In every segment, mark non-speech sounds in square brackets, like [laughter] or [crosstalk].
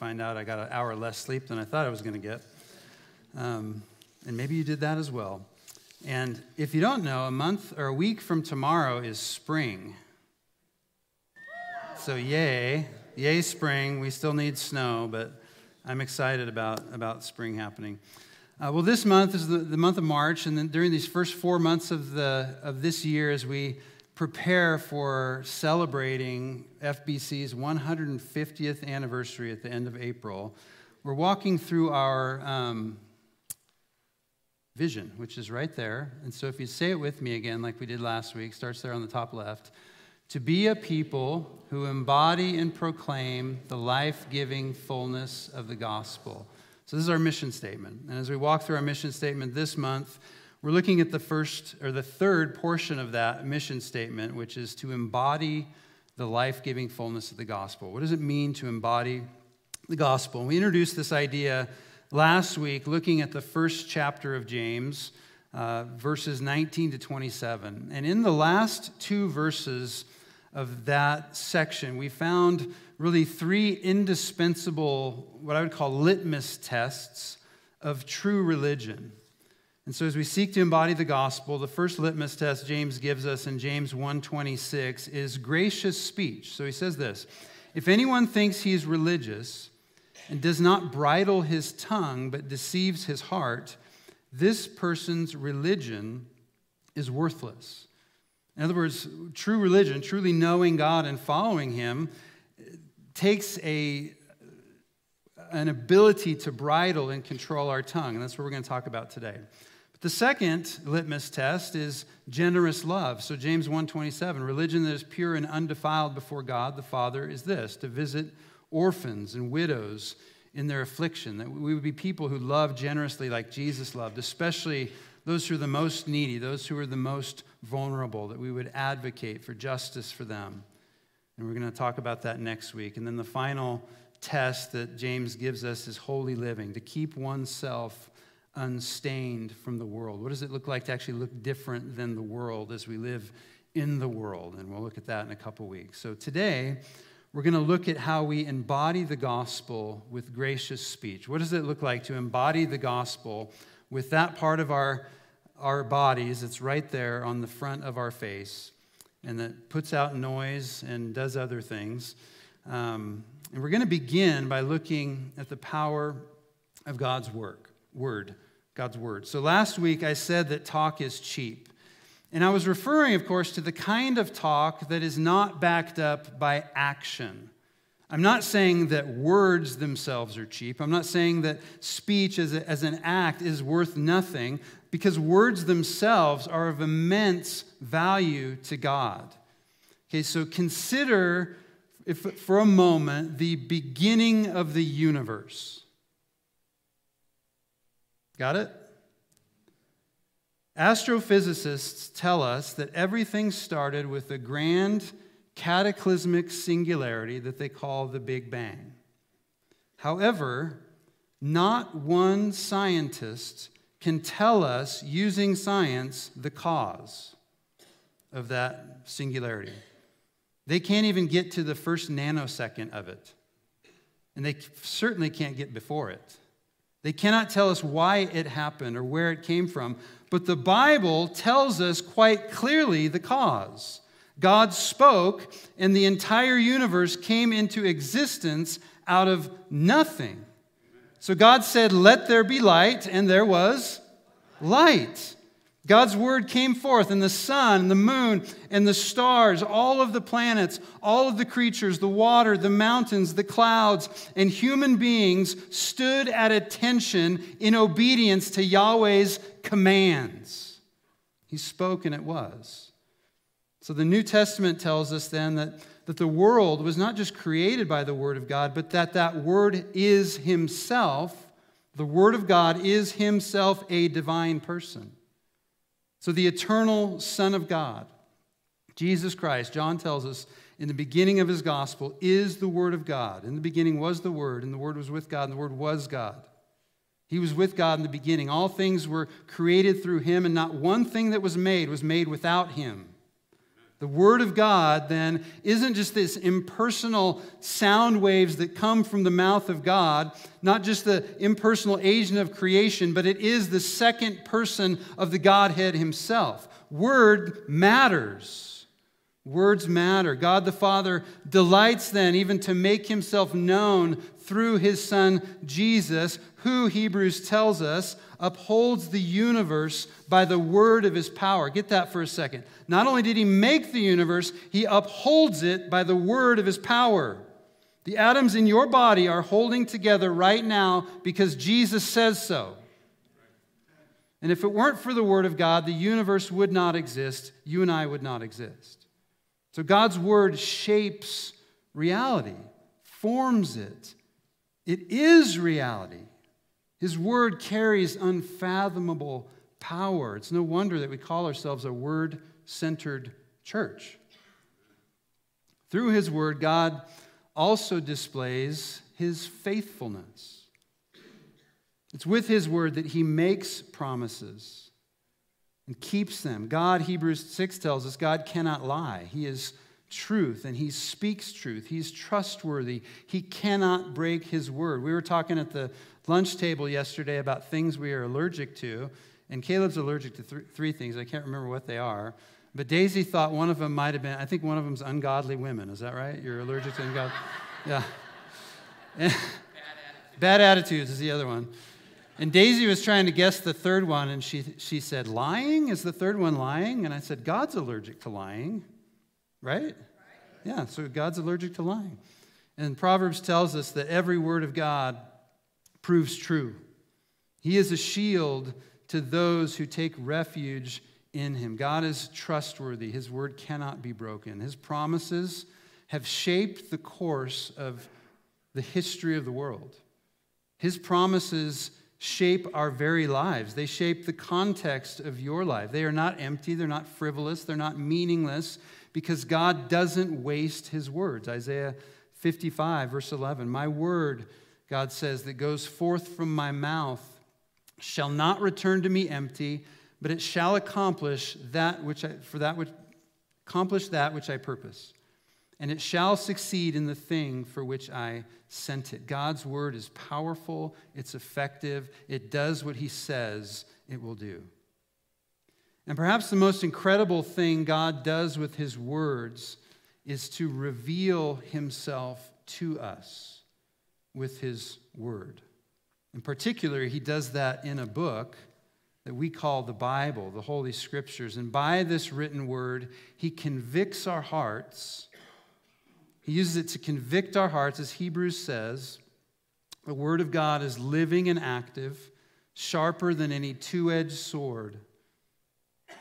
find out I got an hour less sleep than I thought I was going to get. Um, and maybe you did that as well. And if you don't know, a month or a week from tomorrow is spring. So, yay, yay, spring. We still need snow, but I'm excited about, about spring happening. Uh, well, this month is the, the month of March, and then during these first four months of, the, of this year, as we prepare for celebrating FBC's 150th anniversary at the end of April, we're walking through our um, vision, which is right there. And so if you say it with me again, like we did last week, starts there on the top left to be a people who embody and proclaim the life giving fullness of the gospel. So, this is our mission statement. And as we walk through our mission statement this month, we're looking at the first or the third portion of that mission statement, which is to embody the life giving fullness of the gospel. What does it mean to embody the gospel? And we introduced this idea last week looking at the first chapter of James, uh, verses 19 to 27. And in the last two verses, of that section, we found really three indispensable, what I would call litmus tests of true religion. And so as we seek to embody the gospel, the first litmus test James gives us in James 1:26 is gracious speech. So he says this, if anyone thinks he is religious and does not bridle his tongue but deceives his heart, this person's religion is worthless. In other words, true religion, truly knowing God and following Him, takes a, an ability to bridle and control our tongue. And that's what we're going to talk about today. The second litmus test is generous love. So James 1:27, religion that is pure and undefiled before God the Father is this, to visit orphans and widows in their affliction, that we would be people who love generously like Jesus loved, especially those who are the most needy, those who are the most vulnerable, that we would advocate for justice for them. And we're going to talk about that next week. And then the final test that James gives us is holy living, to keep oneself unstained from the world. What does it look like to actually look different than the world as we live in the world? And we'll look at that in a couple weeks. So today, we're going to look at how we embody the gospel with gracious speech. What does it look like to embody the gospel with that part of our, our bodies it's right there on the front of our face and that puts out noise and does other things. Um, and we're going to begin by looking at the power of God's work, word, God's word. So last week I said that talk is cheap. And I was referring, of course, to the kind of talk that is not backed up by action. I'm not saying that words themselves are cheap. I'm not saying that speech as, a, as an act is worth nothing because words themselves are of immense value to God. Okay, so consider if, for a moment the beginning of the universe. Got it? Astrophysicists tell us that everything started with a grand cataclysmic singularity that they call the Big Bang. However, not one scientist can tell us, using science, the cause of that singularity. They can't even get to the first nanosecond of it. And they certainly can't get before it. They cannot tell us why it happened or where it came from. But the Bible tells us quite clearly the cause. God spoke, and the entire universe came into existence out of nothing. So God said, Let there be light, and there was light. God's word came forth, and the sun, and the moon, and the stars, all of the planets, all of the creatures, the water, the mountains, the clouds, and human beings stood at attention in obedience to Yahweh's commands. He spoke, and it was. So the New Testament tells us then that, that the world was not just created by the Word of God, but that that Word is Himself. The Word of God is Himself a divine person. So the eternal Son of God, Jesus Christ, John tells us in the beginning of his gospel, is the Word of God. In the beginning was the Word, and the Word was with God, and the Word was God. He was with God in the beginning. All things were created through him, and not one thing that was made was made without him. The Word of God, then, isn't just this impersonal sound waves that come from the mouth of God, not just the impersonal agent of creation, but it is the second person of the Godhead Himself. Word matters. Words matter. God the Father delights then even to make Himself known through His Son Jesus, who, Hebrews tells us, upholds the universe by the word of his power. Get that for a second. Not only did he make the universe, he upholds it by the word of his power. The atoms in your body are holding together right now because Jesus says so. And if it weren't for the word of God, the universe would not exist. You and I would not exist. So God's word shapes reality, forms it. It is reality. His word carries unfathomable power. It's no wonder that we call ourselves a word centered church. Through his word, God also displays his faithfulness. It's with his word that he makes promises and keeps them. God, Hebrews 6 tells us, God cannot lie. He is truth and he speaks truth. He's trustworthy. He cannot break his word. We were talking at the lunch table yesterday about things we are allergic to, and Caleb's allergic to th- three things. I can't remember what they are. But Daisy thought one of them might have been, I think one of them's ungodly women. Is that right? You're allergic to ungodly? Yeah. [laughs] Bad, Bad attitudes is the other one. And Daisy was trying to guess the third one, and she, she said, Lying? Is the third one lying? And I said, God's allergic to lying, right? Yeah, so God's allergic to lying. And Proverbs tells us that every word of God proves true. He is a shield to those who take refuge in him. God is trustworthy. His word cannot be broken. His promises have shaped the course of the history of the world. His promises shape our very lives. They shape the context of your life. They are not empty, they're not frivolous, they're not meaningless because God doesn't waste his words. Isaiah 55, verse 11 My word God says, that goes forth from my mouth shall not return to me empty, but it shall accomplish that which I, for that which accomplish that which I purpose. And it shall succeed in the thing for which I sent it. God's word is powerful, it's effective, it does what he says it will do. And perhaps the most incredible thing God does with his words is to reveal himself to us with his word. In particular, he does that in a book that we call the Bible, the Holy Scriptures. And by this written word, he convicts our hearts. He uses it to convict our hearts, as Hebrews says. The word of God is living and active, sharper than any two edged sword.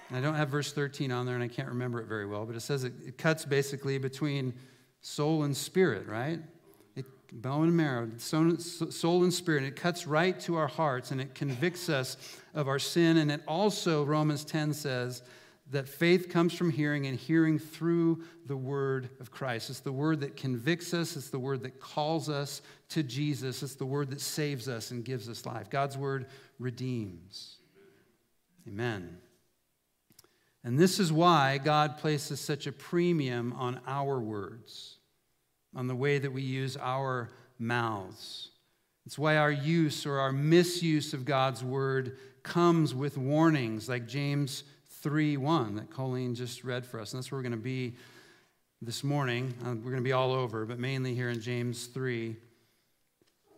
And I don't have verse 13 on there, and I can't remember it very well, but it says it, it cuts basically between soul and spirit, right? It, bone and marrow, soul and spirit. It cuts right to our hearts and it convicts us of our sin. And it also, Romans 10 says, that faith comes from hearing and hearing through the word of Christ. It's the word that convicts us, it's the word that calls us to Jesus, it's the word that saves us and gives us life. God's word redeems. Amen. And this is why God places such a premium on our words on the way that we use our mouths. It's why our use or our misuse of God's word comes with warnings like James 3 1 that Colleen just read for us. And that's where we're going to be this morning. Uh, we're going to be all over, but mainly here in James 3.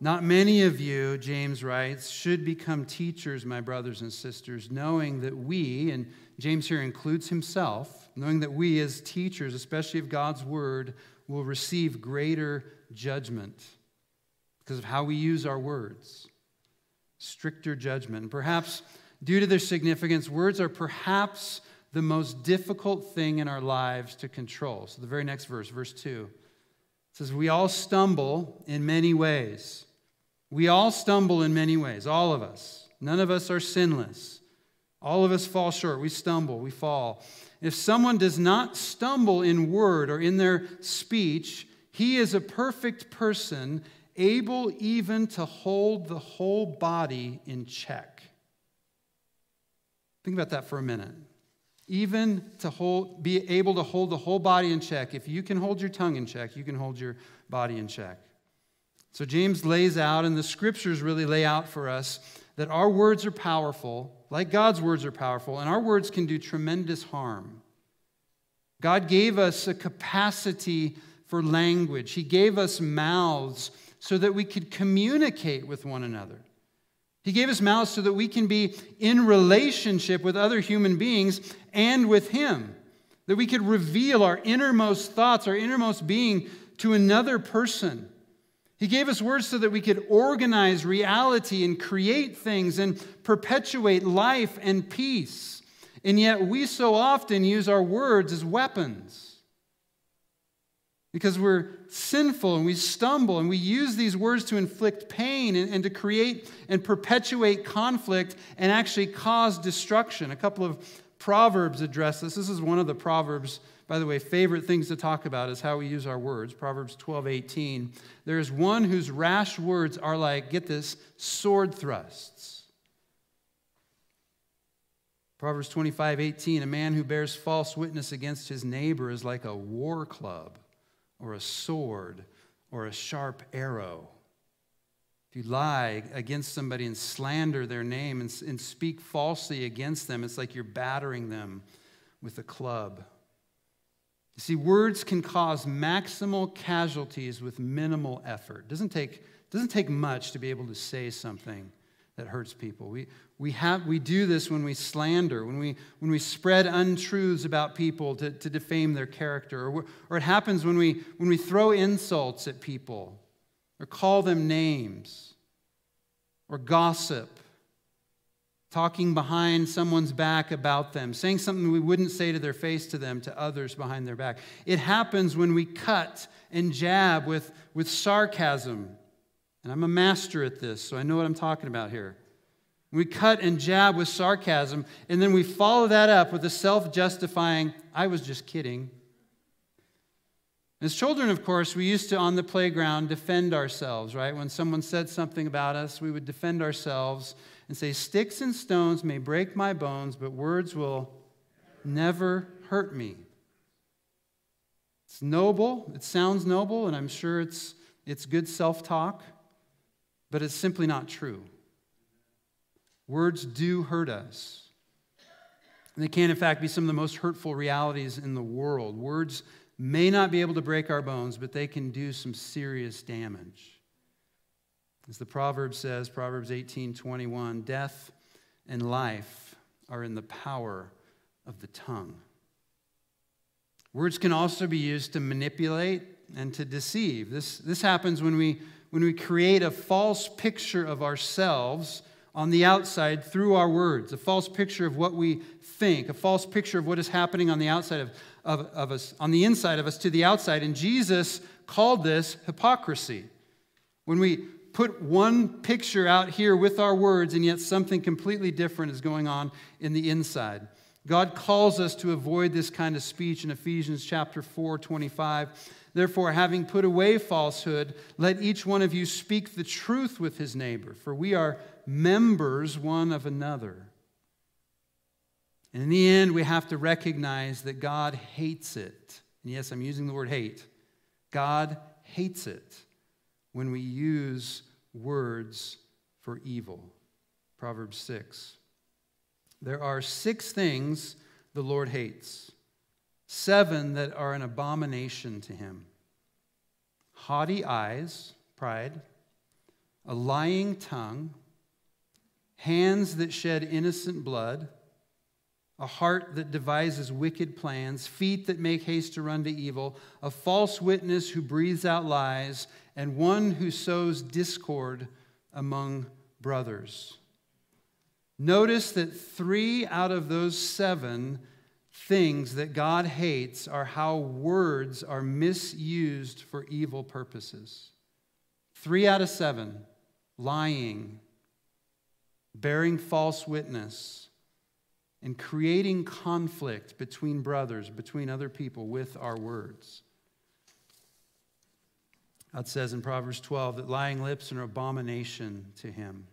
Not many of you, James writes, should become teachers, my brothers and sisters, knowing that we, and James here includes himself, knowing that we as teachers, especially of God's word, will receive greater judgment because of how we use our words. Stricter judgment. Perhaps due to their significance, words are perhaps the most difficult thing in our lives to control. So the very next verse, verse 2, says, We all stumble in many ways. We all stumble in many ways, all of us. None of us are sinless. All of us fall short. We stumble, we fall. If someone does not stumble in word or in their speech, he is a perfect person, able even to hold the whole body in check. Think about that for a minute. even to hold, be able to hold the whole body in check. If you can hold your tongue in check, you can hold your body in check. So James lays out, and the scriptures really lay out for us that our words are powerful, like God's words are powerful, and our words can do tremendous harm. God gave us a capacity for language, He gave us mouths so that we could communicate with one another. He gave us mouths so that we can be in relationship with other human beings and with Him, that we could reveal our innermost thoughts, our innermost being to another person. He gave us words so that we could organize reality and create things and perpetuate life and peace. And yet, we so often use our words as weapons because we're sinful and we stumble and we use these words to inflict pain and, and, to create and perpetuate conflict and actually cause destruction. A couple of proverbs address this. This is one of the proverbs by the way, favorite things to talk about is how we use our words. Proverbs 12, 18. There is one whose rash words are like, get this, sword thrusts. Proverbs 25, 18. A man who bears false witness against his neighbor is like a war club or a sword or a sharp arrow. If you lie against somebody and slander their name and, and speak falsely against them, it's like you're battering them with a club. You see, words can cause maximal casualties with minimal effort. It doesn't take, doesn't take much to be able to say something that hurts people. We, we, have, we do this when we slander, when we, when we spread untruths about people to, to defame their character, or, or it happens when we, when we throw insults at people, or call them names, or gossip, talking behind someone's back about them, saying something we wouldn't say to their face to them, to others behind their back. It happens when we cut and jab with, with sarcasm. And I'm a master at this, so I know what I'm talking about here. We cut and jab with sarcasm, and then we follow that up with a self justifying, I was just kidding. As children, of course, we used to, on the playground, defend ourselves, right? When someone said something about us, we would defend ourselves and say, Sticks and stones may break my bones, but words will never hurt me. It's noble, it sounds noble, and I'm sure it's, it's good self talk, but it's simply not true. Words do hurt us. They can, in fact, be some of the most hurtful realities in the world. Words may not be able to break our bones, but they can do some serious damage. As the proverb says, Proverbs 18 21, death and life are in the power of the tongue. Words can also be used to manipulate and to deceive. This, this happens when we, when we create a false picture of ourselves on the outside through our words, a false picture of what we think, a false picture of what is happening on the outside of, of, of us, on the inside of us to the outside. And Jesus called this hypocrisy. When we put one picture out here with our words, and yet something completely different is going on in the inside. God calls us to avoid this kind of speech in Ephesians chapter 4, 25. Therefore, having put away falsehood, let each one of you speak the truth with his neighbor, for we are members one of another. And in the end, we have to recognize that God hates it. And yes, I'm using the word hate. God hates it when we use words for evil. Proverbs 6. There are six things the Lord hates, seven that are an abomination to him haughty eyes, pride, a lying tongue, hands that shed innocent blood a heart that devises wicked plans, feet that make haste to run to evil, a false witness who breathes out lies, and one who sows discord among brothers. Notice that three out of those seven things that God hates are how words are misused for evil purposes. Three out of seven lying, bearing false witness and creating conflict between brothers, between other people with our words. God says in Proverbs 12 that lying lips are an abomination to him.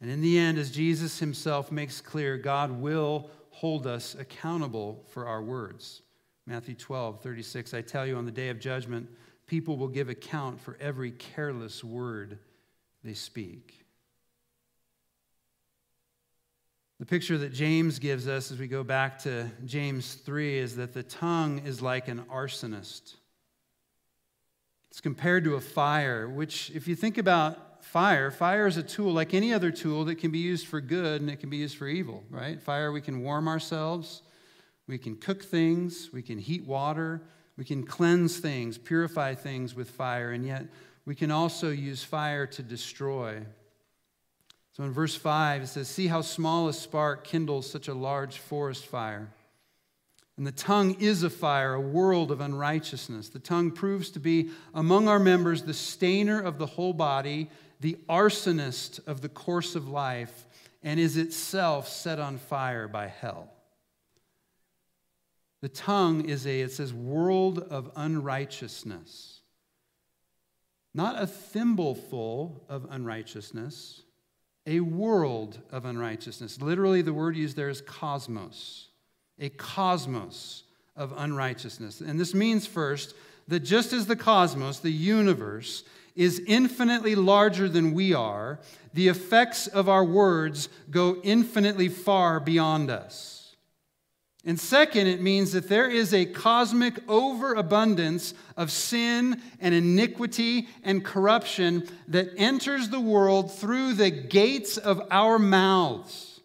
And in the end, as Jesus himself makes clear, God will hold us accountable for our words. Matthew 12, 36. I tell you, on the day of judgment, people will give account for every careless word they speak. The picture that James gives us as we go back to James 3 is that the tongue is like an arsonist. It's compared to a fire, which, if you think about fire, fire is a tool like any other tool that can be used for good and it can be used for evil, right? Fire, we can warm ourselves, we can cook things, we can heat water, we can cleanse things, purify things with fire, and yet we can also use fire to destroy. So in verse 5, it says, See how small a spark kindles such a large forest fire. And the tongue is a fire, a world of unrighteousness. The tongue proves to be among our members the stainer of the whole body, the arsonist of the course of life, and is itself set on fire by hell. The tongue is a, it says, world of unrighteousness. Not a thimbleful of unrighteousness, a world of unrighteousness. Literally, the word used there is cosmos, a cosmos of unrighteousness. And this means, first, that just as the cosmos, the universe, is infinitely larger than we are, the effects of our words go infinitely far beyond us. And second, it means that there is a cosmic overabundance of sin and iniquity and corruption that enters the world through the gates of our mouths.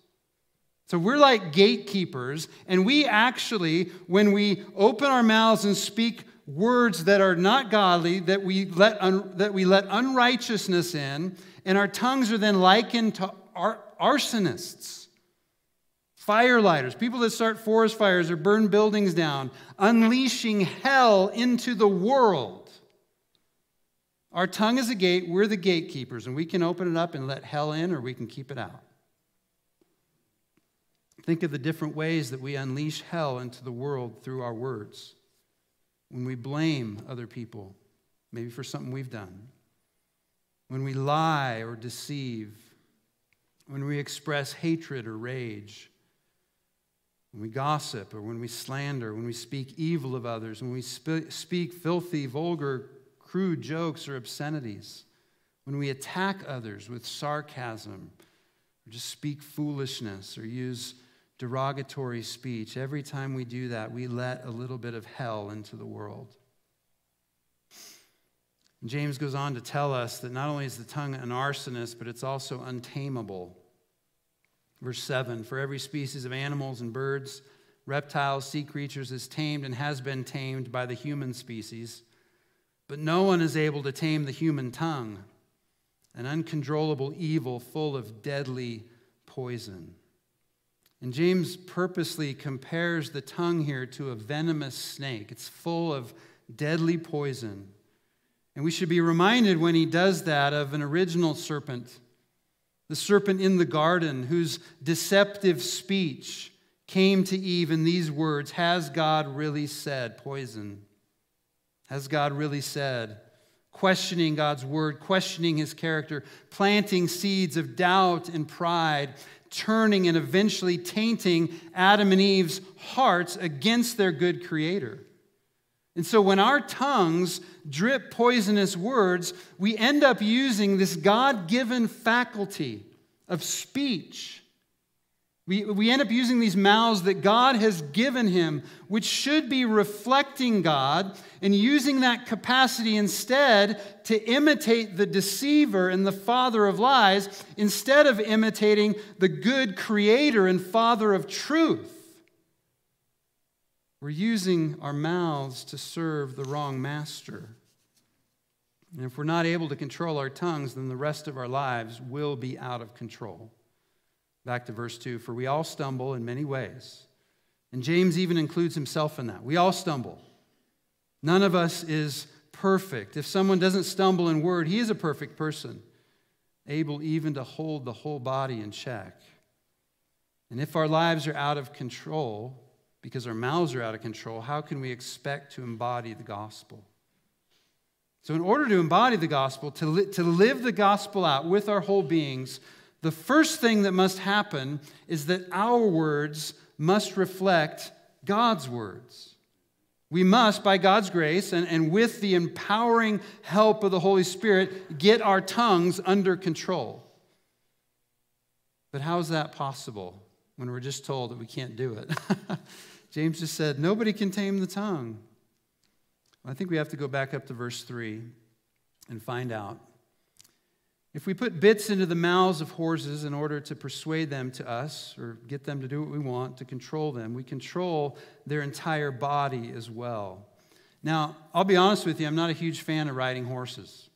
So we're like gatekeepers, and we actually, when we open our mouths and speak words that are not godly, that we let, un, that we let unrighteousness in, and our tongues are then likened to ar- arsonists firelighters, people that start forest fires or burn buildings down, unleashing hell into the world. Our tongue is a gate, we're the gatekeepers, and we can open it up and let hell in, or we can keep it out. Think of the different ways that we unleash hell into the world through our words. When we blame other people, maybe for something we've done. When we lie or deceive. When we express hatred or rage when we gossip or when we slander, when we speak evil of others, when we sp- speak filthy, vulgar, crude jokes or obscenities, when we attack others with sarcasm, or just speak foolishness or use derogatory speech, every time we do that, we let a little bit of hell into the world. James goes on to tell us that not only is the tongue an arsonist, but it's also untamable. Verse 7 For every species of animals and birds, reptiles, sea creatures is tamed and has been tamed by the human species, but no one is able to tame the human tongue, an uncontrollable evil full of deadly poison. And James purposely compares the tongue here to a venomous snake. It's full of deadly poison. And we should be reminded when he does that of an original serpent the serpent in the garden, whose deceptive speech came to Eve in these words Has God really said poison? Has God really said? Questioning God's word, questioning his character, planting seeds of doubt and pride, turning and eventually tainting Adam and Eve's hearts against their good creator. And so when our tongues drip poisonous words, we end up using this God given faculty of speech. We, we end up using these mouths that God has given him, which should be reflecting God, and using that capacity instead to imitate the deceiver and the father of lies, instead of imitating the good creator and father of truth. We're using our mouths to serve the wrong master. And if we're not able to control our tongues, then the rest of our lives will be out of control. Back to verse 2 For we all stumble in many ways. And James even includes himself in that. We all stumble. None of us is perfect. If someone doesn't stumble in word, he is a perfect person, able even to hold the whole body in check. And if our lives are out of control, because our mouths are out of control, how can we expect to embody the gospel? So, in order to embody the gospel, to, li- to live the gospel out with our whole beings, the first thing that must happen is that our words must reflect God's words. We must, by God's grace and, and with the empowering help of the Holy Spirit, get our tongues under control. But how is that possible when we're just told that we can't do it? [laughs] James just said, Nobody can tame the tongue. I think we have to go back up to verse 3 and find out. If we put bits into the mouths of horses in order to persuade them to us or get them to do what we want, to control them, we control their entire body as well. Now, I'll be honest with you, I'm not a huge fan of riding horses.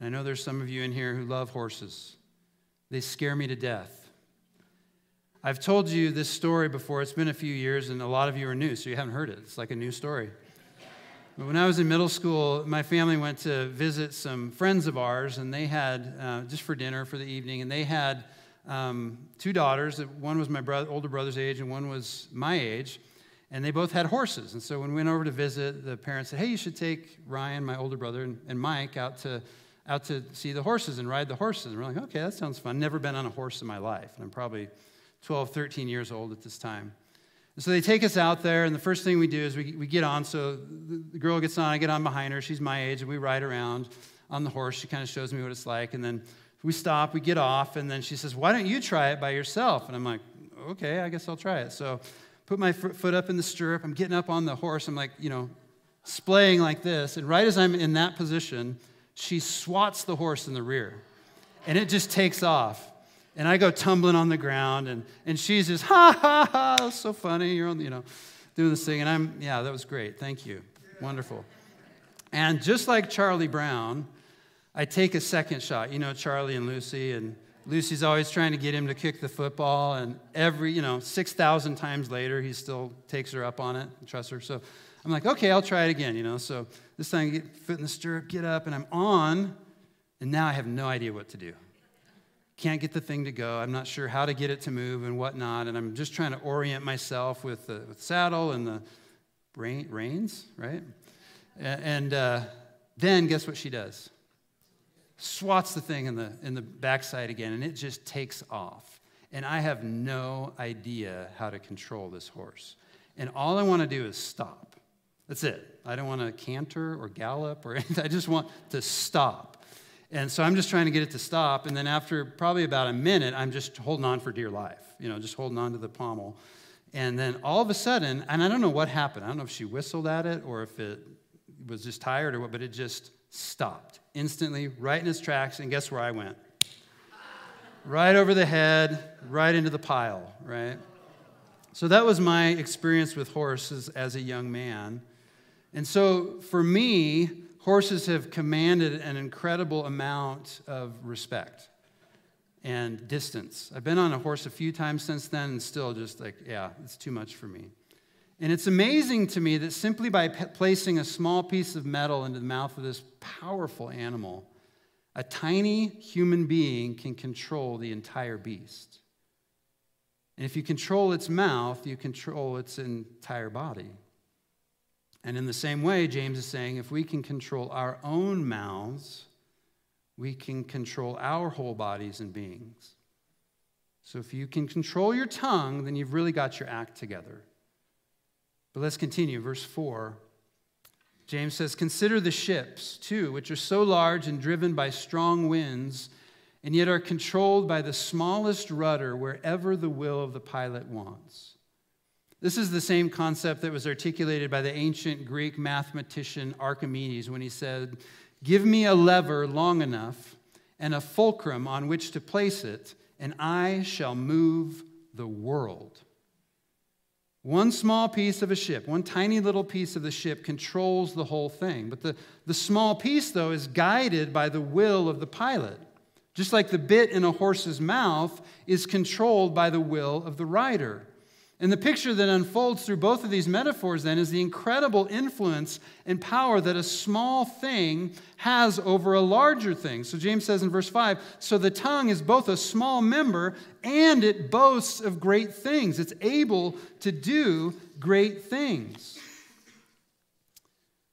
I know there's some of you in here who love horses, they scare me to death. I've told you this story before. It's been a few years, and a lot of you are new, so you haven't heard it. It's like a new story. When I was in middle school, my family went to visit some friends of ours, and they had, uh, just for dinner for the evening, and they had um, two daughters. One was my brother, older brother's age, and one was my age. And they both had horses. And so when we went over to visit, the parents said, Hey, you should take Ryan, my older brother, and, and Mike out to, out to see the horses and ride the horses. And we're like, Okay, that sounds fun. Never been on a horse in my life. And I'm probably 12, 13 years old at this time. And so they take us out there, and the first thing we do is we, we get on. So the girl gets on, I get on behind her. She's my age, and we ride around on the horse. She kind of shows me what it's like. And then we stop, we get off, and then she says, Why don't you try it by yourself? And I'm like, Okay, I guess I'll try it. So put my foot up in the stirrup. I'm getting up on the horse. I'm like, you know, splaying like this. And right as I'm in that position, she swats the horse in the rear, and it just takes off. And I go tumbling on the ground, and, and she's just, ha, ha, ha, that's so funny. You're on, you know, doing this thing. And I'm, yeah, that was great. Thank you. Wonderful. And just like Charlie Brown, I take a second shot. You know, Charlie and Lucy, and Lucy's always trying to get him to kick the football. And every, you know, 6,000 times later, he still takes her up on it and trusts her. So I'm like, okay, I'll try it again, you know. So this time I get foot in the stirrup, get up, and I'm on, and now I have no idea what to do can't get the thing to go. I'm not sure how to get it to move and whatnot. And I'm just trying to orient myself with the with saddle and the reins, right? And uh, then guess what she does? Swats the thing in the, in the backside again, and it just takes off. And I have no idea how to control this horse. And all I want to do is stop. That's it. I don't want to canter or gallop or [laughs] anything. I just want to stop. And so I'm just trying to get it to stop. And then after probably about a minute, I'm just holding on for dear life, you know, just holding on to the pommel. And then all of a sudden, and I don't know what happened. I don't know if she whistled at it or if it was just tired or what, but it just stopped instantly, right in its tracks. And guess where I went? right over the head, right into the pile, right? So that was my experience with horses as a young man. And so for me, horses have commanded an incredible amount of respect and distance. I've been on a horse a few times since then and still just like, yeah, it's too much for me. And it's amazing to me that simply by p- placing a small piece of metal into the mouth of this powerful animal, a tiny human being can control the entire beast. And if you control its mouth, you control its entire body. And in the same way, James is saying if we can control our own mouths, we can control our whole bodies and beings. So if you can control your tongue, then you've really got your act together. But let's continue. Verse 4. James says, Consider the ships, too, which are so large and driven by strong winds, and yet are controlled by the smallest rudder wherever the will of the pilot wants. This is the same concept that was articulated by the ancient Greek mathematician Archimedes when he said, Give me a lever long enough and a fulcrum on which to place it, and I shall move the world. One small piece of a ship, one tiny little piece of the ship controls the whole thing. But the, the small piece, though, is guided by the will of the pilot. Just like the bit in a horse's mouth is controlled by the will of the rider. And the picture that unfolds through both of these metaphors then is the incredible influence and power that a small thing has over a larger thing. So James says in verse 5 So the tongue is both a small member and it boasts of great things. It's able to do great things.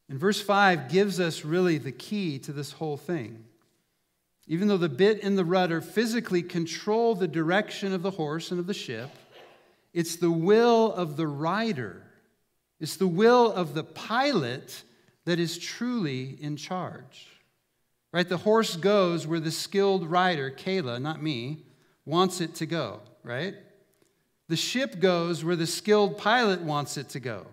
And verse 5 gives us really the key to this whole thing. Even though the bit and the rudder physically control the direction of the horse and of the ship, It's the will of the rider, it's the will of the pilot that is truly in charge. Right? The horse goes where the skilled rider, Kayla, not me, wants it to go, right? The ship goes where the skilled pilot wants it to go.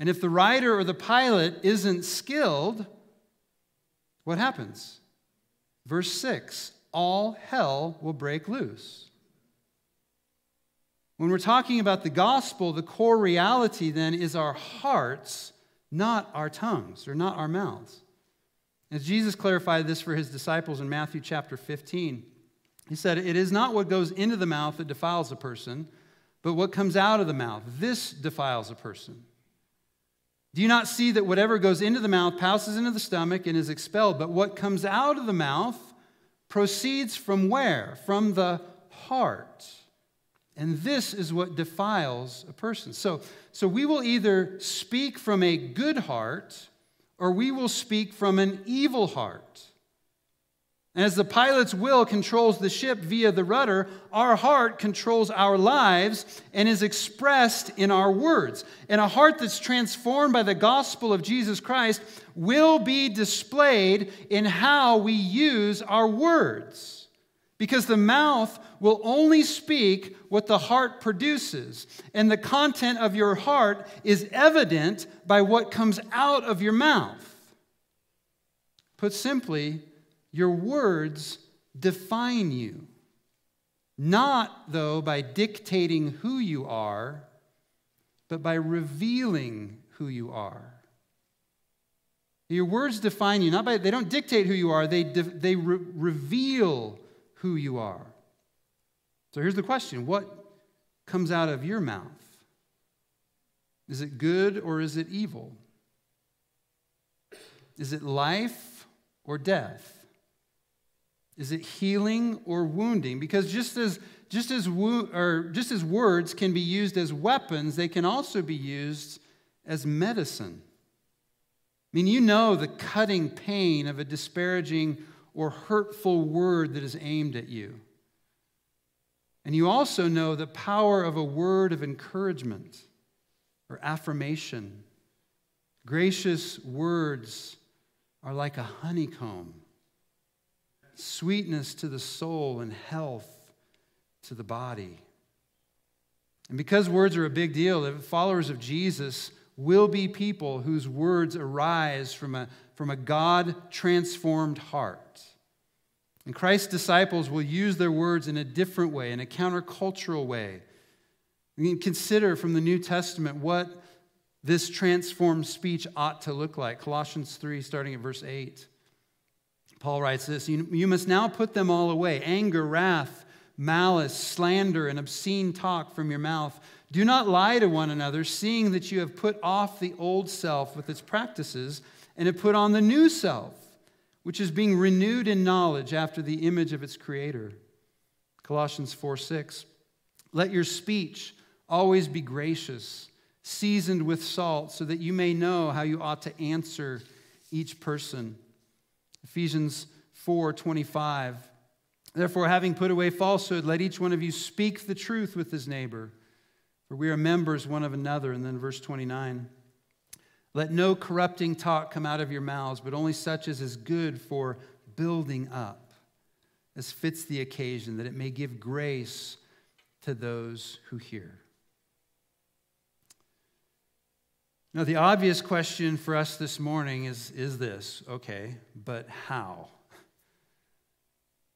And if the rider or the pilot isn't skilled, what happens? Verse 6 all hell will break loose. When we're talking about the gospel, the core reality then is our hearts, not our tongues or not our mouths. As Jesus clarified this for his disciples in Matthew chapter 15, he said, It is not what goes into the mouth that defiles a person, but what comes out of the mouth. This defiles a person. Do you not see that whatever goes into the mouth passes into the stomach and is expelled? But what comes out of the mouth proceeds from where? From the heart. And this is what defiles a person. So, so we will either speak from a good heart or we will speak from an evil heart. And as the pilot's will controls the ship via the rudder, our heart controls our lives and is expressed in our words. And a heart that's transformed by the gospel of Jesus Christ will be displayed in how we use our words. Because the mouth will only speak what the heart produces, and the content of your heart is evident by what comes out of your mouth. Put simply, your words define you. Not, though, by dictating who you are, but by revealing who you are. Your words define you, not by, they don't dictate who you are, they, de, they re- reveal who you are. So here's the question What comes out of your mouth? Is it good or is it evil? Is it life or death? Is it healing or wounding? Because just as, just as, wo- or just as words can be used as weapons, they can also be used as medicine. I mean, you know the cutting pain of a disparaging or hurtful word that is aimed at you. And you also know the power of a word of encouragement or affirmation. Gracious words are like a honeycomb sweetness to the soul and health to the body. And because words are a big deal, followers of Jesus will be people whose words arise from a, from a God transformed heart. And Christ's disciples will use their words in a different way, in a countercultural way. We can consider from the New Testament what this transformed speech ought to look like. Colossians 3, starting at verse 8. Paul writes this You must now put them all away anger, wrath, malice, slander, and obscene talk from your mouth. Do not lie to one another, seeing that you have put off the old self with its practices and have put on the new self, which is being renewed in knowledge after the image of its creator. Colossians 4 6. Let your speech always be gracious, seasoned with salt, so that you may know how you ought to answer each person. Ephesians 4 25. Therefore, having put away falsehood, let each one of you speak the truth with his neighbor, for we are members one of another. And then verse 29. Let no corrupting talk come out of your mouths, but only such as is good for building up, as fits the occasion, that it may give grace to those who hear. Now, the obvious question for us this morning is, is this okay, but how?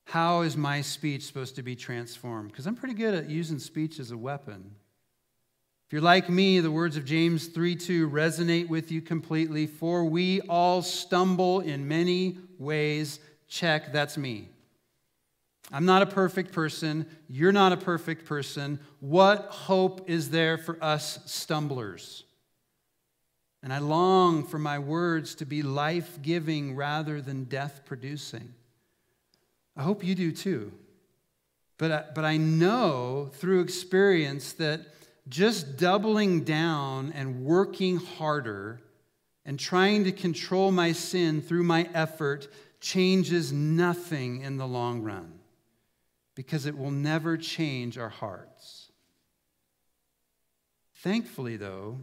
How is my speech supposed to be transformed? Because I'm pretty good at using speech as a weapon. If you're like me, the words of James 3 2 resonate with you completely. For we all stumble in many ways. Check, that's me. I'm not a perfect person. You're not a perfect person. What hope is there for us stumblers? And I long for my words to be life giving rather than death producing. I hope you do too. But I, but I know through experience that just doubling down and working harder and trying to control my sin through my effort changes nothing in the long run because it will never change our hearts. Thankfully, though,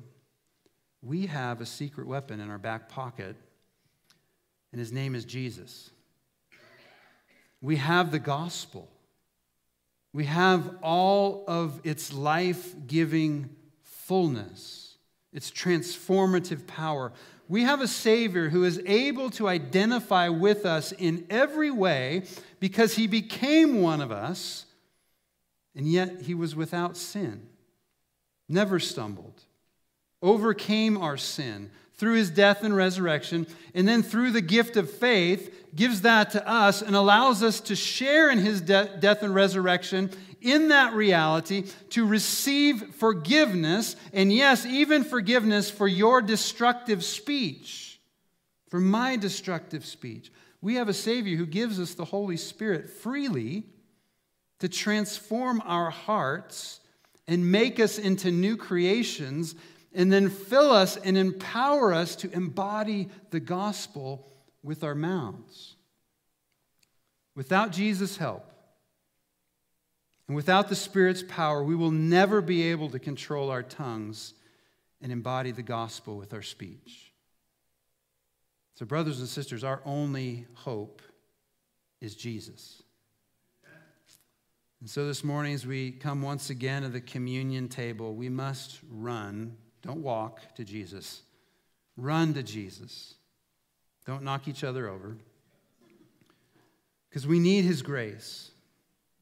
we have a secret weapon in our back pocket, and his name is Jesus. We have the gospel. We have all of its life giving fullness, its transformative power. We have a Savior who is able to identify with us in every way because he became one of us, and yet he was without sin, never stumbled, overcame our sin through his death and resurrection, and then through the gift of faith, gives that to us and allows us to share in his de- death and resurrection in that reality to receive forgiveness, and yes, even forgiveness for your destructive speech, for my destructive speech. We have a Savior who gives us the Holy Spirit freely to transform our hearts and make us into new creations and then fill us and empower us to embody the gospel with our mouths. Without Jesus' help and without the Spirit's power, we will never be able to control our tongues and embody the gospel with our speech. So, brothers and sisters, our only hope is Jesus. And so this morning, as we come once again to the communion table, we must run don't walk to Jesus. Run to Jesus. Don't knock each other over. Because we need his grace.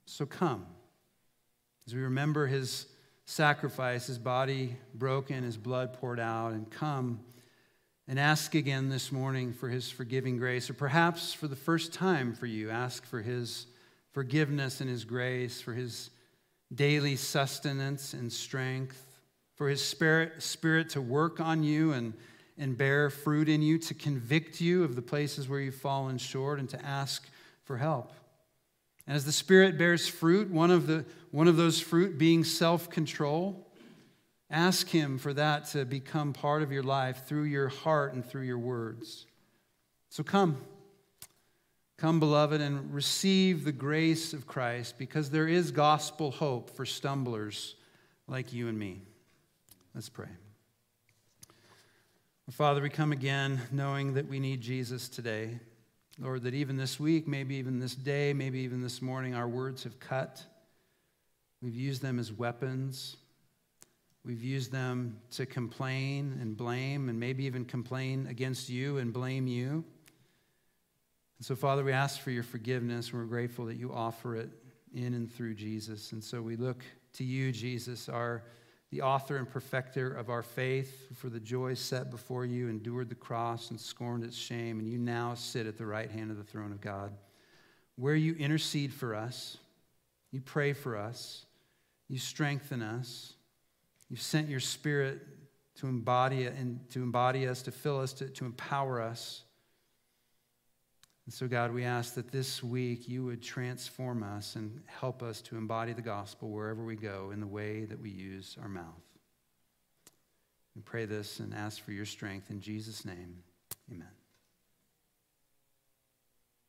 So come. As we remember his sacrifice, his body broken, his blood poured out, and come and ask again this morning for his forgiving grace, or perhaps for the first time for you, ask for his forgiveness and his grace, for his daily sustenance and strength for his spirit, spirit to work on you and, and bear fruit in you, to convict you of the places where you've fallen short, and to ask for help. And as the Spirit bears fruit, one of, the, one of those fruit being self control, ask Him for that to become part of your life through your heart and through your words. So come. Come, beloved, and receive the grace of Christ because there is gospel hope for stumblers like you and me. Let's pray. Father, we come again knowing that we need Jesus today. Lord, that even this week, maybe even this day, maybe even this morning, our words have cut. We've used them as weapons. We've used them to complain and blame, and maybe even complain against you and blame you. And so, Father, we ask for your forgiveness. We're grateful that you offer it in and through Jesus. And so we look to you, Jesus, our the author and perfecter of our faith, for the joy set before you, endured the cross and scorned its shame, and you now sit at the right hand of the throne of God, where you intercede for us, you pray for us, you strengthen us, you've sent your spirit to embody and to embody us, to fill us, to, to empower us. And so, God, we ask that this week you would transform us and help us to embody the gospel wherever we go in the way that we use our mouth. We pray this and ask for your strength in Jesus' name. Amen.